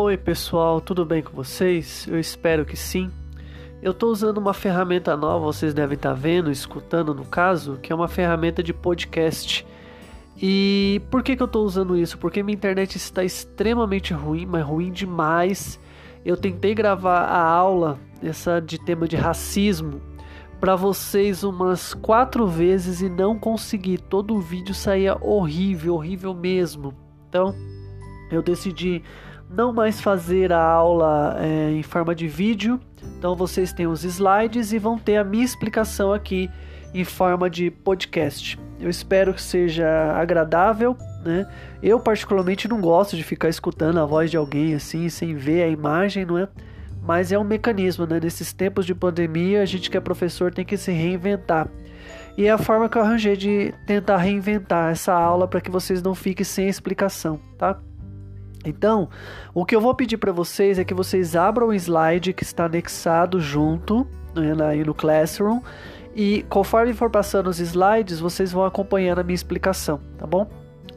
Oi, pessoal, tudo bem com vocês? Eu espero que sim. Eu estou usando uma ferramenta nova, vocês devem estar tá vendo, escutando no caso, que é uma ferramenta de podcast. E por que, que eu estou usando isso? Porque minha internet está extremamente ruim, mas ruim demais. Eu tentei gravar a aula essa de tema de racismo para vocês umas quatro vezes e não consegui. Todo o vídeo saía horrível, horrível mesmo. Então eu decidi não mais fazer a aula é, em forma de vídeo. Então vocês têm os slides e vão ter a minha explicação aqui em forma de podcast. Eu espero que seja agradável, né? Eu particularmente não gosto de ficar escutando a voz de alguém assim sem ver a imagem, não é? Mas é um mecanismo, né? Nesses tempos de pandemia, a gente que é professor tem que se reinventar. E é a forma que eu arranjei de tentar reinventar essa aula para que vocês não fiquem sem explicação, tá? Então, o que eu vou pedir para vocês é que vocês abram o slide que está anexado junto né, aí no Classroom e conforme for passando os slides, vocês vão acompanhando a minha explicação, tá bom?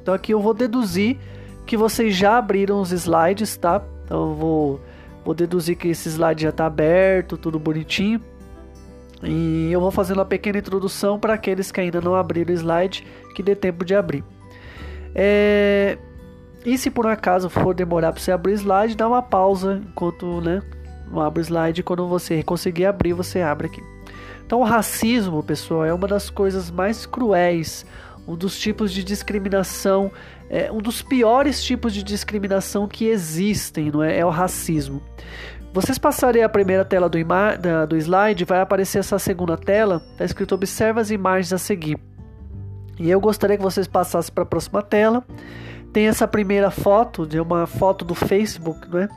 Então aqui eu vou deduzir que vocês já abriram os slides, tá? Então eu vou, vou deduzir que esse slide já está aberto, tudo bonitinho. E eu vou fazendo uma pequena introdução para aqueles que ainda não abriram o slide, que dê tempo de abrir. É, e se por um acaso for demorar para você abrir o slide, dá uma pausa enquanto, né? Abre o slide. Quando você conseguir abrir, você abre aqui. Então, o racismo, pessoal, é uma das coisas mais cruéis, um dos tipos de discriminação, é um dos piores tipos de discriminação que existem, não é? É o racismo. Vocês passarem a primeira tela do, da, do slide, vai aparecer essa segunda tela, está escrito observa as imagens a seguir. E eu gostaria que vocês passassem para a próxima tela tem essa primeira foto, de uma foto do Facebook, né?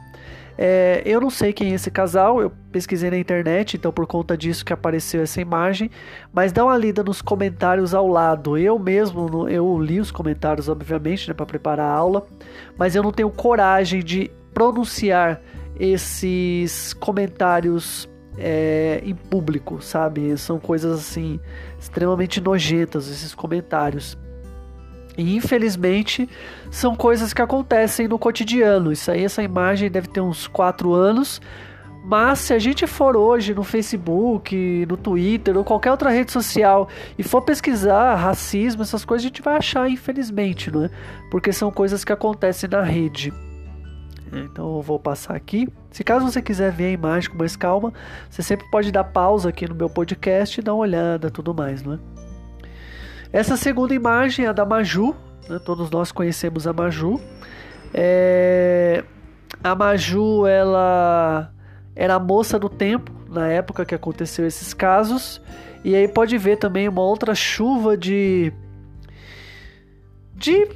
É, eu não sei quem é esse casal, eu pesquisei na internet, então por conta disso que apareceu essa imagem, mas dá uma lida nos comentários ao lado. Eu mesmo, eu li os comentários, obviamente, né, para preparar a aula, mas eu não tenho coragem de pronunciar esses comentários é, em público, sabe? São coisas assim extremamente nojentas esses comentários. E infelizmente são coisas que acontecem no cotidiano. Isso aí, essa imagem deve ter uns 4 anos. Mas se a gente for hoje no Facebook, no Twitter ou qualquer outra rede social e for pesquisar racismo, essas coisas, a gente vai achar, infelizmente, não é? Porque são coisas que acontecem na rede. Então eu vou passar aqui. Se caso você quiser ver a imagem com mais calma, você sempre pode dar pausa aqui no meu podcast e dar uma olhada, tudo mais, não é? Essa segunda imagem é a da Maju, né? todos nós conhecemos a Maju. É... A Maju, ela era a moça do tempo na época que aconteceu esses casos. E aí pode ver também uma outra chuva de de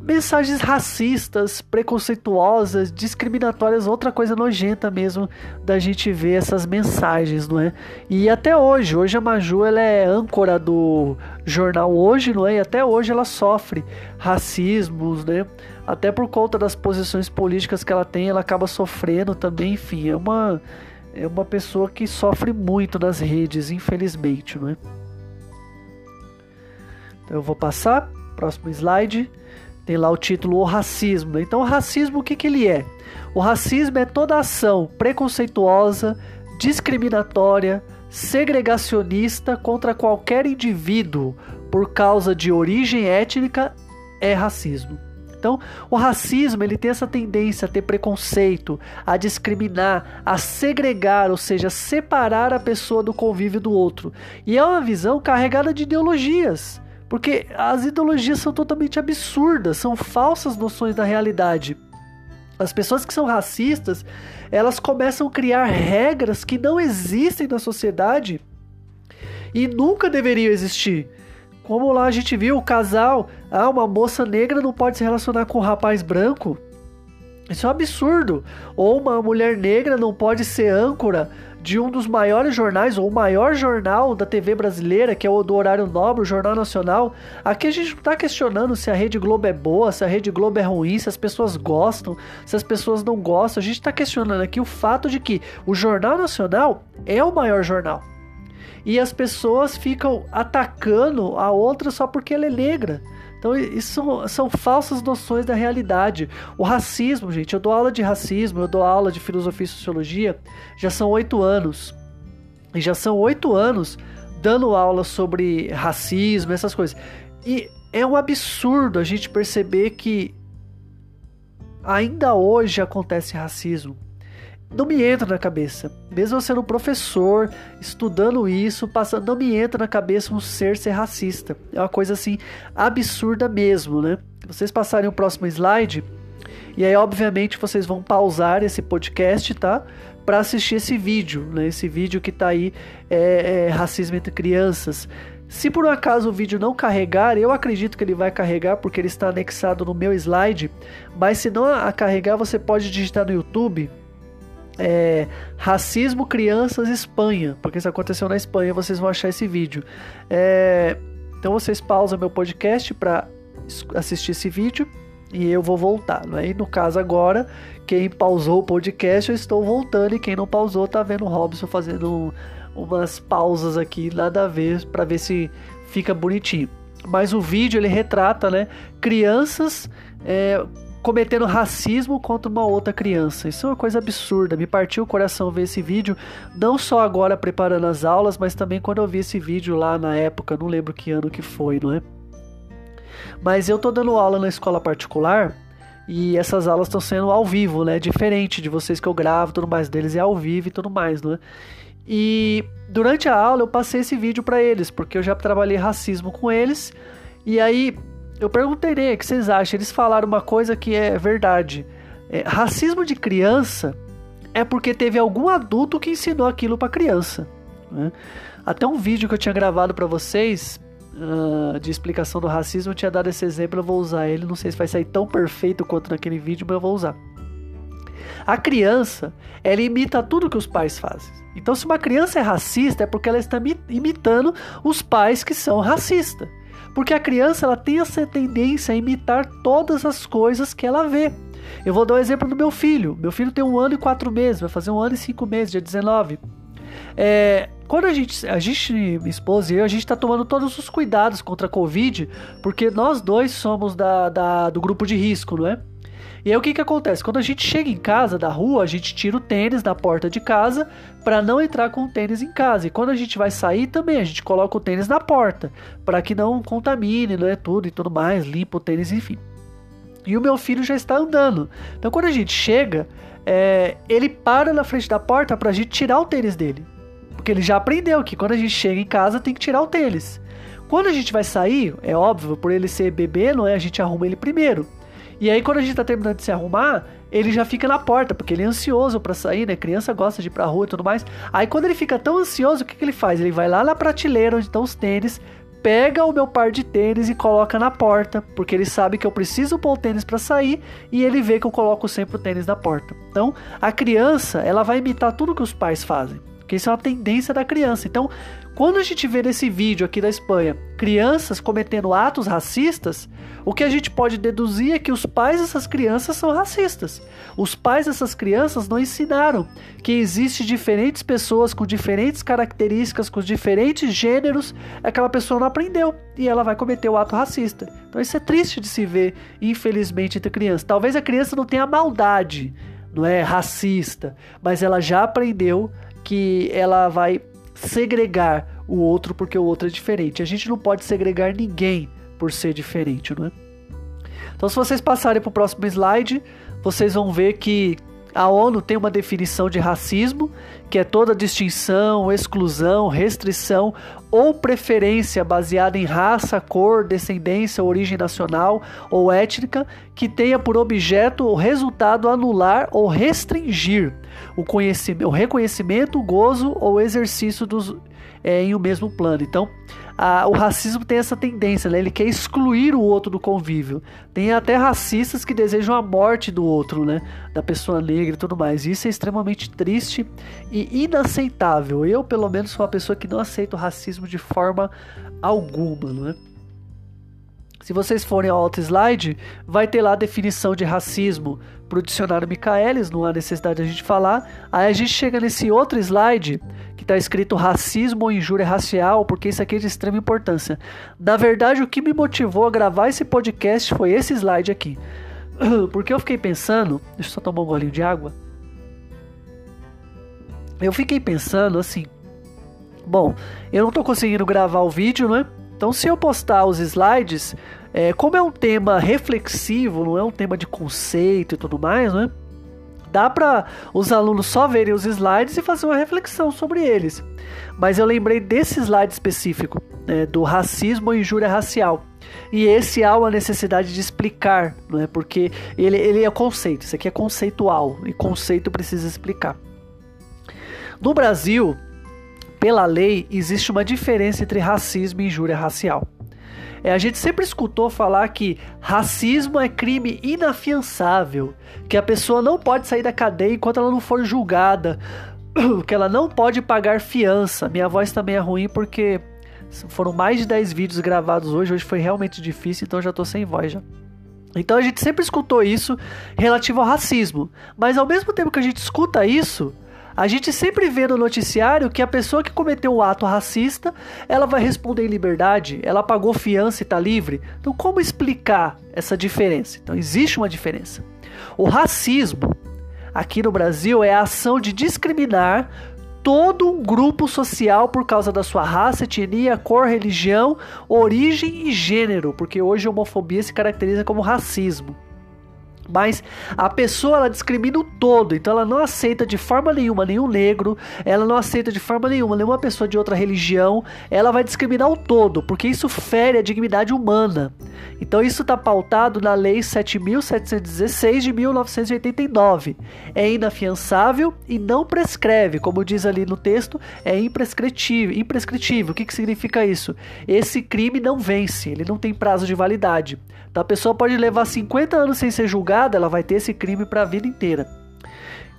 mensagens racistas, preconceituosas, discriminatórias, outra coisa nojenta mesmo da gente ver essas mensagens, não é? E até hoje, hoje a Maju ela é âncora do jornal Hoje, não é? E até hoje ela sofre racismos, né? Até por conta das posições políticas que ela tem, ela acaba sofrendo também, enfim, é uma é uma pessoa que sofre muito nas redes, infelizmente, não é? Então eu vou passar, próximo slide. Tem lá o título O Racismo. Né? Então, o racismo, o que, que ele é? O racismo é toda ação preconceituosa, discriminatória, segregacionista contra qualquer indivíduo por causa de origem étnica é racismo. Então, o racismo ele tem essa tendência a ter preconceito, a discriminar, a segregar, ou seja, separar a pessoa do convívio do outro. E é uma visão carregada de ideologias. Porque as ideologias são totalmente absurdas, são falsas noções da realidade. As pessoas que são racistas, elas começam a criar regras que não existem na sociedade e nunca deveriam existir. Como lá a gente viu o casal, ah, uma moça negra não pode se relacionar com um rapaz branco. Isso é um absurdo. Ou uma mulher negra não pode ser âncora de um dos maiores jornais, ou o maior jornal da TV brasileira, que é o do horário nobre, o Jornal Nacional. Aqui a gente não está questionando se a Rede Globo é boa, se a Rede Globo é ruim, se as pessoas gostam, se as pessoas não gostam. A gente está questionando aqui o fato de que o Jornal Nacional é o maior jornal. E as pessoas ficam atacando a outra só porque ela é negra Então, isso são, são falsas noções da realidade. O racismo, gente, eu dou aula de racismo, eu dou aula de filosofia e sociologia já são oito anos. E já são oito anos dando aula sobre racismo, essas coisas. E é um absurdo a gente perceber que ainda hoje acontece racismo. Não me entra na cabeça. Mesmo sendo professor, estudando isso, passando, não me entra na cabeça um ser ser racista. É uma coisa assim absurda mesmo, né? Vocês passarem o próximo slide, e aí obviamente vocês vão pausar esse podcast, tá? Para assistir esse vídeo, né? Esse vídeo que tá aí é, é racismo entre crianças. Se por um acaso o vídeo não carregar, eu acredito que ele vai carregar porque ele está anexado no meu slide, mas se não a carregar, você pode digitar no YouTube é, Racismo Crianças Espanha, porque isso aconteceu na Espanha, vocês vão achar esse vídeo. É, então vocês pausam meu podcast para assistir esse vídeo e eu vou voltar. Né? E no caso agora, quem pausou o podcast, eu estou voltando e quem não pausou tá vendo o Robson fazendo umas pausas aqui, nada a ver, para ver se fica bonitinho. Mas o vídeo ele retrata, né, crianças é, cometendo racismo contra uma outra criança. Isso é uma coisa absurda. Me partiu o coração ver esse vídeo, não só agora preparando as aulas, mas também quando eu vi esse vídeo lá na época, não lembro que ano que foi, não é? Mas eu tô dando aula na escola particular e essas aulas estão sendo ao vivo, né? Diferente de vocês que eu gravo, tudo mais deles é ao vivo e tudo mais, não é? E durante a aula eu passei esse vídeo para eles, porque eu já trabalhei racismo com eles. E aí eu perguntei, né, o que vocês acham? Eles falaram uma coisa que é verdade. É, racismo de criança é porque teve algum adulto que ensinou aquilo para criança. Né? Até um vídeo que eu tinha gravado para vocês uh, de explicação do racismo, eu tinha dado esse exemplo, eu vou usar ele. Não sei se vai sair tão perfeito quanto naquele vídeo, mas eu vou usar. A criança, ela imita tudo que os pais fazem. Então, se uma criança é racista, é porque ela está imitando os pais que são racistas. Porque a criança ela tem essa tendência a imitar todas as coisas que ela vê. Eu vou dar um exemplo do meu filho. Meu filho tem um ano e quatro meses, vai fazer um ano e cinco meses, dia 19. É, quando a gente, a gente, minha esposa e eu, a gente está tomando todos os cuidados contra a Covid, porque nós dois somos da, da, do grupo de risco, não é? E aí o que que acontece? Quando a gente chega em casa da rua, a gente tira o tênis da porta de casa para não entrar com o tênis em casa. E quando a gente vai sair também, a gente coloca o tênis na porta para que não contamine, não é tudo e tudo mais, limpa o tênis, enfim. E o meu filho já está andando. Então quando a gente chega, é, ele para na frente da porta para a gente tirar o tênis dele. Porque ele já aprendeu que quando a gente chega em casa tem que tirar o tênis. Quando a gente vai sair, é óbvio, por ele ser bebê, não é? A gente arruma ele primeiro. E aí, quando a gente tá terminando de se arrumar, ele já fica na porta, porque ele é ansioso para sair, né? Criança gosta de ir pra rua e tudo mais. Aí, quando ele fica tão ansioso, o que, que ele faz? Ele vai lá na prateleira onde estão os tênis, pega o meu par de tênis e coloca na porta, porque ele sabe que eu preciso pôr o tênis para sair e ele vê que eu coloco sempre o tênis na porta. Então, a criança, ela vai imitar tudo que os pais fazem, porque isso é uma tendência da criança. Então, quando a gente vê nesse vídeo aqui da Espanha crianças cometendo atos racistas, o que a gente pode deduzir é que os pais dessas crianças são racistas. Os pais dessas crianças não ensinaram que existe diferentes pessoas com diferentes características, com diferentes gêneros, aquela pessoa não aprendeu e ela vai cometer o ato racista. Então isso é triste de se ver, infelizmente, entre crianças. Talvez a criança não tenha maldade, não é racista, mas ela já aprendeu que ela vai segregar o outro porque o outro é diferente. A gente não pode segregar ninguém por ser diferente, não é? Então, se vocês passarem para o próximo slide, vocês vão ver que a ONU tem uma definição de racismo, que é toda distinção, exclusão, restrição ou preferência baseada em raça, cor, descendência, origem nacional ou étnica, que tenha por objeto ou resultado anular ou restringir o, o reconhecimento, o gozo ou exercício dos, é, em o um mesmo plano. Então, a, o racismo tem essa tendência, né? ele quer excluir o outro do convívio. Tem até racistas que desejam a morte do outro, né? da pessoa negra e tudo mais. Isso é extremamente triste e inaceitável. Eu, pelo menos, sou uma pessoa que não aceita o racismo de forma alguma. Não é? Se vocês forem ao outro slide, vai ter lá a definição de racismo para o dicionário Michaelis, não há necessidade de a gente falar. Aí a gente chega nesse outro slide que está escrito racismo ou injúria racial, porque isso aqui é de extrema importância. Na verdade, o que me motivou a gravar esse podcast foi esse slide aqui. Porque eu fiquei pensando, deixa eu só tomar um golinho de água. Eu fiquei pensando assim, bom, eu não estou conseguindo gravar o vídeo, né? Então, se eu postar os slides, é, como é um tema reflexivo, não é um tema de conceito e tudo mais, né? Dá para os alunos só verem os slides e fazer uma reflexão sobre eles. Mas eu lembrei desse slide específico, né, do racismo e injúria racial. E esse há uma necessidade de explicar, não é? Porque ele, ele é conceito, isso aqui é conceitual, e conceito precisa explicar. No Brasil, pela lei, existe uma diferença entre racismo e injúria racial. É, a gente sempre escutou falar que racismo é crime inafiançável, que a pessoa não pode sair da cadeia enquanto ela não for julgada, que ela não pode pagar fiança. Minha voz também é ruim porque foram mais de 10 vídeos gravados hoje, hoje foi realmente difícil, então já tô sem voz já. Então a gente sempre escutou isso relativo ao racismo, mas ao mesmo tempo que a gente escuta isso, a gente sempre vê no noticiário que a pessoa que cometeu o ato racista, ela vai responder em liberdade, ela pagou fiança e está livre. Então, como explicar essa diferença? Então, existe uma diferença. O racismo, aqui no Brasil, é a ação de discriminar todo um grupo social por causa da sua raça, etnia, cor, religião, origem e gênero, porque hoje a homofobia se caracteriza como racismo. Mas a pessoa ela discrimina o todo, então ela não aceita de forma nenhuma nenhum negro, ela não aceita de forma nenhuma nenhuma pessoa de outra religião, ela vai discriminar o todo, porque isso fere a dignidade humana. Então isso está pautado na Lei 7.716 de 1989. É inafiançável e não prescreve, como diz ali no texto, é imprescritível. imprescritível. O que, que significa isso? Esse crime não vence, ele não tem prazo de validade. Então a pessoa pode levar 50 anos sem ser julgada, ela vai ter esse crime para a vida inteira.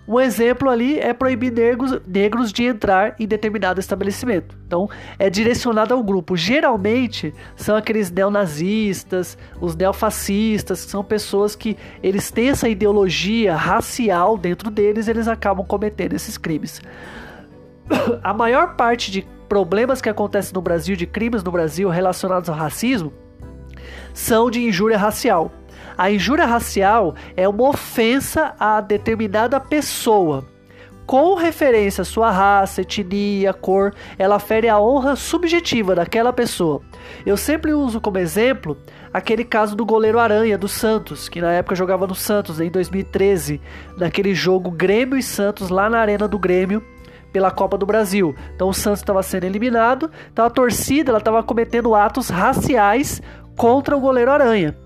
Um exemplo ali é proibir negros, negros de entrar em determinado estabelecimento. Então, é direcionado ao grupo. Geralmente, são aqueles neonazistas, os neofascistas, que são pessoas que eles têm essa ideologia racial dentro deles, eles acabam cometendo esses crimes. A maior parte de problemas que acontecem no Brasil, de crimes no Brasil relacionados ao racismo, são de injúria racial. A injúria racial é uma ofensa a determinada pessoa. Com referência à sua raça, etnia, cor, ela fere a honra subjetiva daquela pessoa. Eu sempre uso como exemplo aquele caso do goleiro Aranha do Santos, que na época jogava no Santos em 2013, naquele jogo Grêmio e Santos lá na Arena do Grêmio pela Copa do Brasil. Então o Santos estava sendo eliminado, então a torcida estava cometendo atos raciais contra o goleiro Aranha.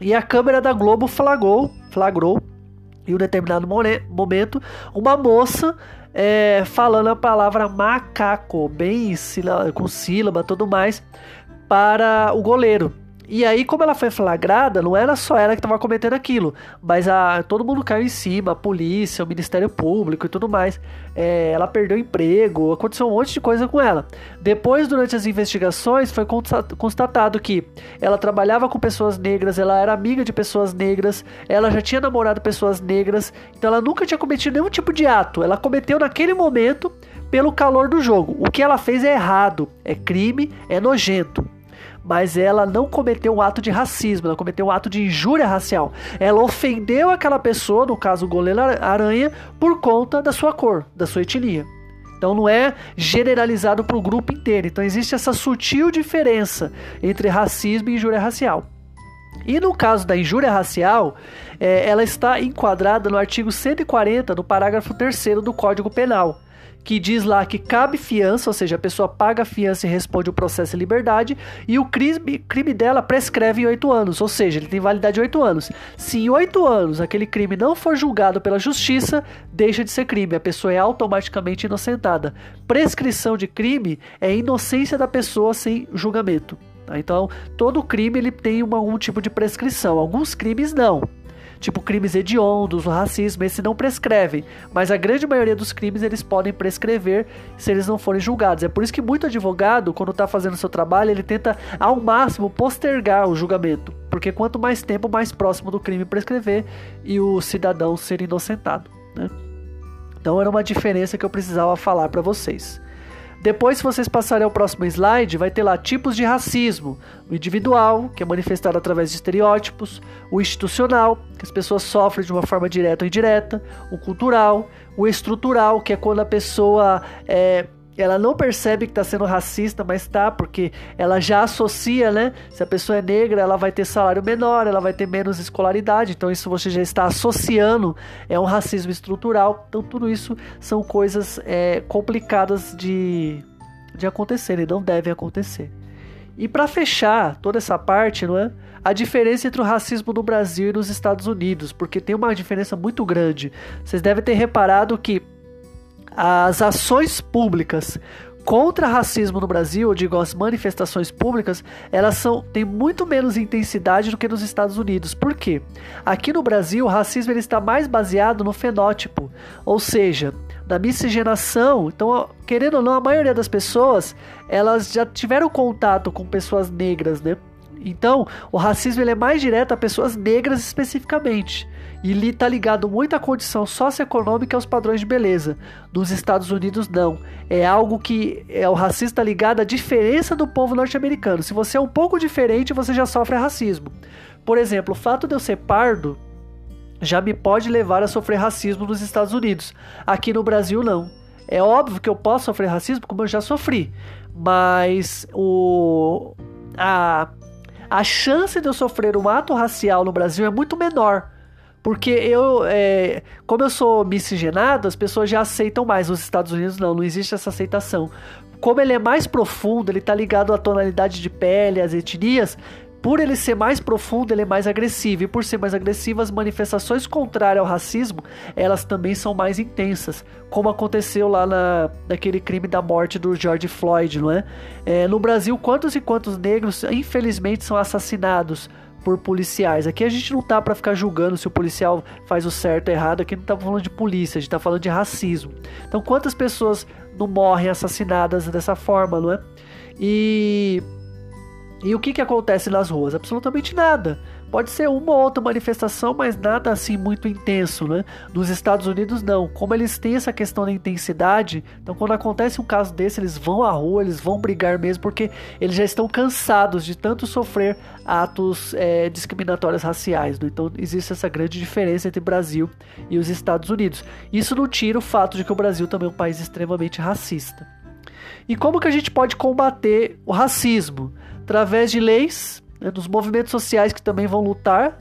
E a câmera da Globo flagrou, flagrou em um determinado momento uma moça é, falando a palavra macaco, bem com sílaba tudo mais, para o goleiro. E aí, como ela foi flagrada, não era só ela que estava cometendo aquilo, mas a, todo mundo caiu em cima, a polícia, o Ministério Público e tudo mais. É, ela perdeu emprego, aconteceu um monte de coisa com ela. Depois, durante as investigações, foi constatado que ela trabalhava com pessoas negras, ela era amiga de pessoas negras, ela já tinha namorado pessoas negras, então ela nunca tinha cometido nenhum tipo de ato. Ela cometeu naquele momento pelo calor do jogo. O que ela fez é errado, é crime, é nojento mas ela não cometeu um ato de racismo, ela cometeu um ato de injúria racial. Ela ofendeu aquela pessoa, no caso o goleiro aranha, por conta da sua cor, da sua etnia. Então não é generalizado para o grupo inteiro. Então existe essa sutil diferença entre racismo e injúria racial. E no caso da injúria racial, é, ela está enquadrada no artigo 140, no parágrafo 3 do Código Penal que diz lá que cabe fiança, ou seja, a pessoa paga a fiança e responde o processo em liberdade, e o crime, crime dela prescreve em oito anos, ou seja, ele tem validade de oito anos. Se em oito anos aquele crime não for julgado pela justiça, deixa de ser crime, a pessoa é automaticamente inocentada. Prescrição de crime é inocência da pessoa sem julgamento. Tá? Então, todo crime ele tem uma, um tipo de prescrição, alguns crimes não. Tipo crimes hediondos, o racismo, esses não prescrevem, mas a grande maioria dos crimes eles podem prescrever se eles não forem julgados. É por isso que muito advogado, quando está fazendo seu trabalho, ele tenta ao máximo postergar o julgamento, porque quanto mais tempo, mais próximo do crime prescrever e o cidadão ser inocentado, né? Então era uma diferença que eu precisava falar para vocês. Depois, se vocês passarem ao próximo slide, vai ter lá tipos de racismo: o individual, que é manifestado através de estereótipos, o institucional, que as pessoas sofrem de uma forma direta ou indireta, o cultural, o estrutural, que é quando a pessoa é, ela não percebe que está sendo racista, mas tá, porque ela já associa, né? Se a pessoa é negra, ela vai ter salário menor, ela vai ter menos escolaridade, então isso você já está associando, é um racismo estrutural. Então tudo isso são coisas é, complicadas de, de acontecerem, não devem acontecer. E para fechar toda essa parte, não é? A diferença entre o racismo no Brasil e nos Estados Unidos, porque tem uma diferença muito grande. Vocês devem ter reparado que as ações públicas contra racismo no Brasil, eu digo as manifestações públicas, elas são têm muito menos intensidade do que nos Estados Unidos. Por quê? Aqui no Brasil, o racismo ele está mais baseado no fenótipo, ou seja, da miscigenação. Então, querendo ou não, a maioria das pessoas, elas já tiveram contato com pessoas negras, né? Então, o racismo ele é mais direto a pessoas negras especificamente. E ele está ligado muito à condição socioeconômica e aos padrões de beleza. Nos Estados Unidos, não. É algo que é o racismo está ligado à diferença do povo norte-americano. Se você é um pouco diferente, você já sofre racismo. Por exemplo, o fato de eu ser pardo já me pode levar a sofrer racismo nos Estados Unidos. Aqui no Brasil, não. É óbvio que eu posso sofrer racismo, como eu já sofri. Mas o. A, a chance de eu sofrer um ato racial no Brasil é muito menor. Porque eu, é, como eu sou miscigenado, as pessoas já aceitam mais. Nos Estados Unidos, não, não existe essa aceitação. Como ele é mais profundo, ele está ligado à tonalidade de pele, às etnias, por ele ser mais profundo, ele é mais agressivo. E por ser mais agressivo, as manifestações contrárias ao racismo, elas também são mais intensas. Como aconteceu lá na, naquele crime da morte do George Floyd, não é? é no Brasil, quantos e quantos negros, infelizmente, são assassinados por policiais. Aqui a gente não tá para ficar julgando se o policial faz o certo ou errado, aqui não tá falando de polícia, a gente tá falando de racismo. Então, quantas pessoas não morrem assassinadas dessa forma, não é? E e o que que acontece nas ruas? Absolutamente nada. Pode ser uma ou outra manifestação, mas nada assim muito intenso, né? Nos Estados Unidos não. Como eles têm essa questão da intensidade, então quando acontece um caso desse, eles vão à rua, eles vão brigar mesmo, porque eles já estão cansados de tanto sofrer atos é, discriminatórios raciais. Né? Então existe essa grande diferença entre Brasil e os Estados Unidos. Isso não tira o fato de que o Brasil também é um país extremamente racista. E como que a gente pode combater o racismo? Através de leis né, dos movimentos sociais que também vão lutar.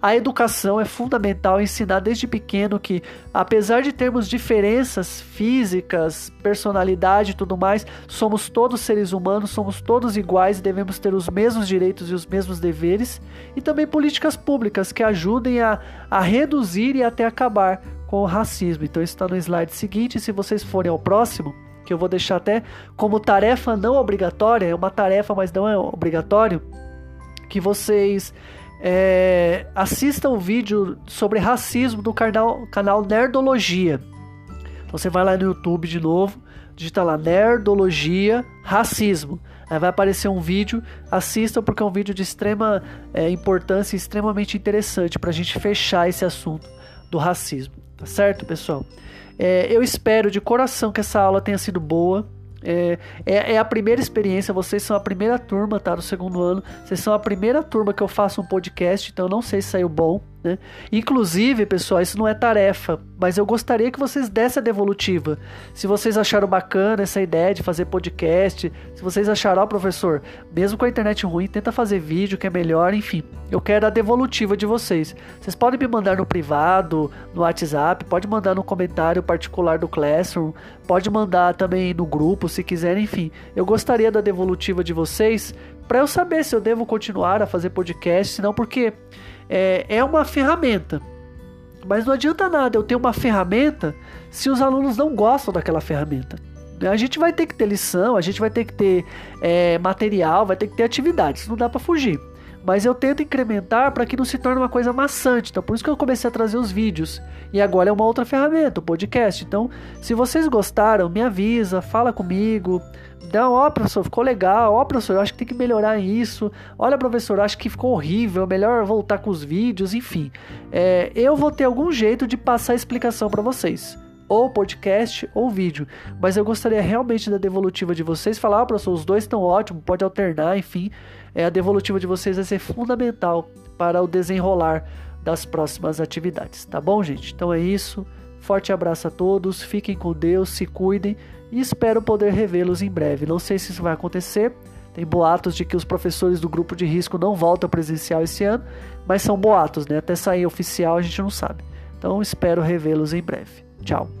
A educação é fundamental ensinar desde pequeno que, apesar de termos diferenças físicas, personalidade e tudo mais, somos todos seres humanos, somos todos iguais e devemos ter os mesmos direitos e os mesmos deveres. E também políticas públicas que ajudem a, a reduzir e até acabar com o racismo. Então, isso está no slide seguinte. Se vocês forem ao próximo que eu vou deixar até como tarefa não obrigatória, é uma tarefa, mas não é obrigatório que vocês é, assistam o vídeo sobre racismo do canal, canal Nerdologia. Então você vai lá no YouTube de novo, digita lá Nerdologia Racismo. Aí vai aparecer um vídeo, assistam porque é um vídeo de extrema é, importância e extremamente interessante para a gente fechar esse assunto do racismo. Tá certo, pessoal? É, eu espero de coração que essa aula tenha sido boa. É, é, é, a primeira experiência, vocês são a primeira turma, tá? Do segundo ano. Vocês são a primeira turma que eu faço um podcast, então não sei se saiu bom. Né? Inclusive, pessoal, isso não é tarefa, mas eu gostaria que vocês dessem a devolutiva. Se vocês acharam bacana essa ideia de fazer podcast, se vocês acharam, ó, professor, mesmo com a internet ruim, tenta fazer vídeo que é melhor, enfim. Eu quero a devolutiva de vocês. Vocês podem me mandar no privado, no WhatsApp, pode mandar no comentário particular do Classroom, pode mandar também no grupo, se quiserem, enfim. Eu gostaria da devolutiva de vocês para eu saber se eu devo continuar a fazer podcast, senão porque é, é uma ferramenta. Mas não adianta nada eu ter uma ferramenta se os alunos não gostam daquela ferramenta. A gente vai ter que ter lição, a gente vai ter que ter é, material, vai ter que ter atividades, não dá para fugir. mas eu tento incrementar para que não se torne uma coisa maçante. Então, por isso que eu comecei a trazer os vídeos. E agora é uma outra ferramenta, o podcast. Então, se vocês gostaram, me avisa, fala comigo. Dá, ó, professor, ficou legal. Ó, professor, eu acho que tem que melhorar isso. Olha, professor, acho que ficou horrível. Melhor voltar com os vídeos, enfim. É, eu vou ter algum jeito de passar a explicação para vocês ou podcast ou vídeo. Mas eu gostaria realmente da devolutiva de vocês. Falar, ah, professor, os dois estão ótimos, pode alternar, enfim. É, a devolutiva de vocês vai ser fundamental para o desenrolar das próximas atividades, tá bom, gente? Então é isso. Forte abraço a todos, fiquem com Deus, se cuidem e espero poder revê-los em breve. Não sei se isso vai acontecer. Tem boatos de que os professores do grupo de risco não voltam presencial esse ano, mas são boatos, né? Até sair oficial a gente não sabe. Então espero revê-los em breve. Tchau.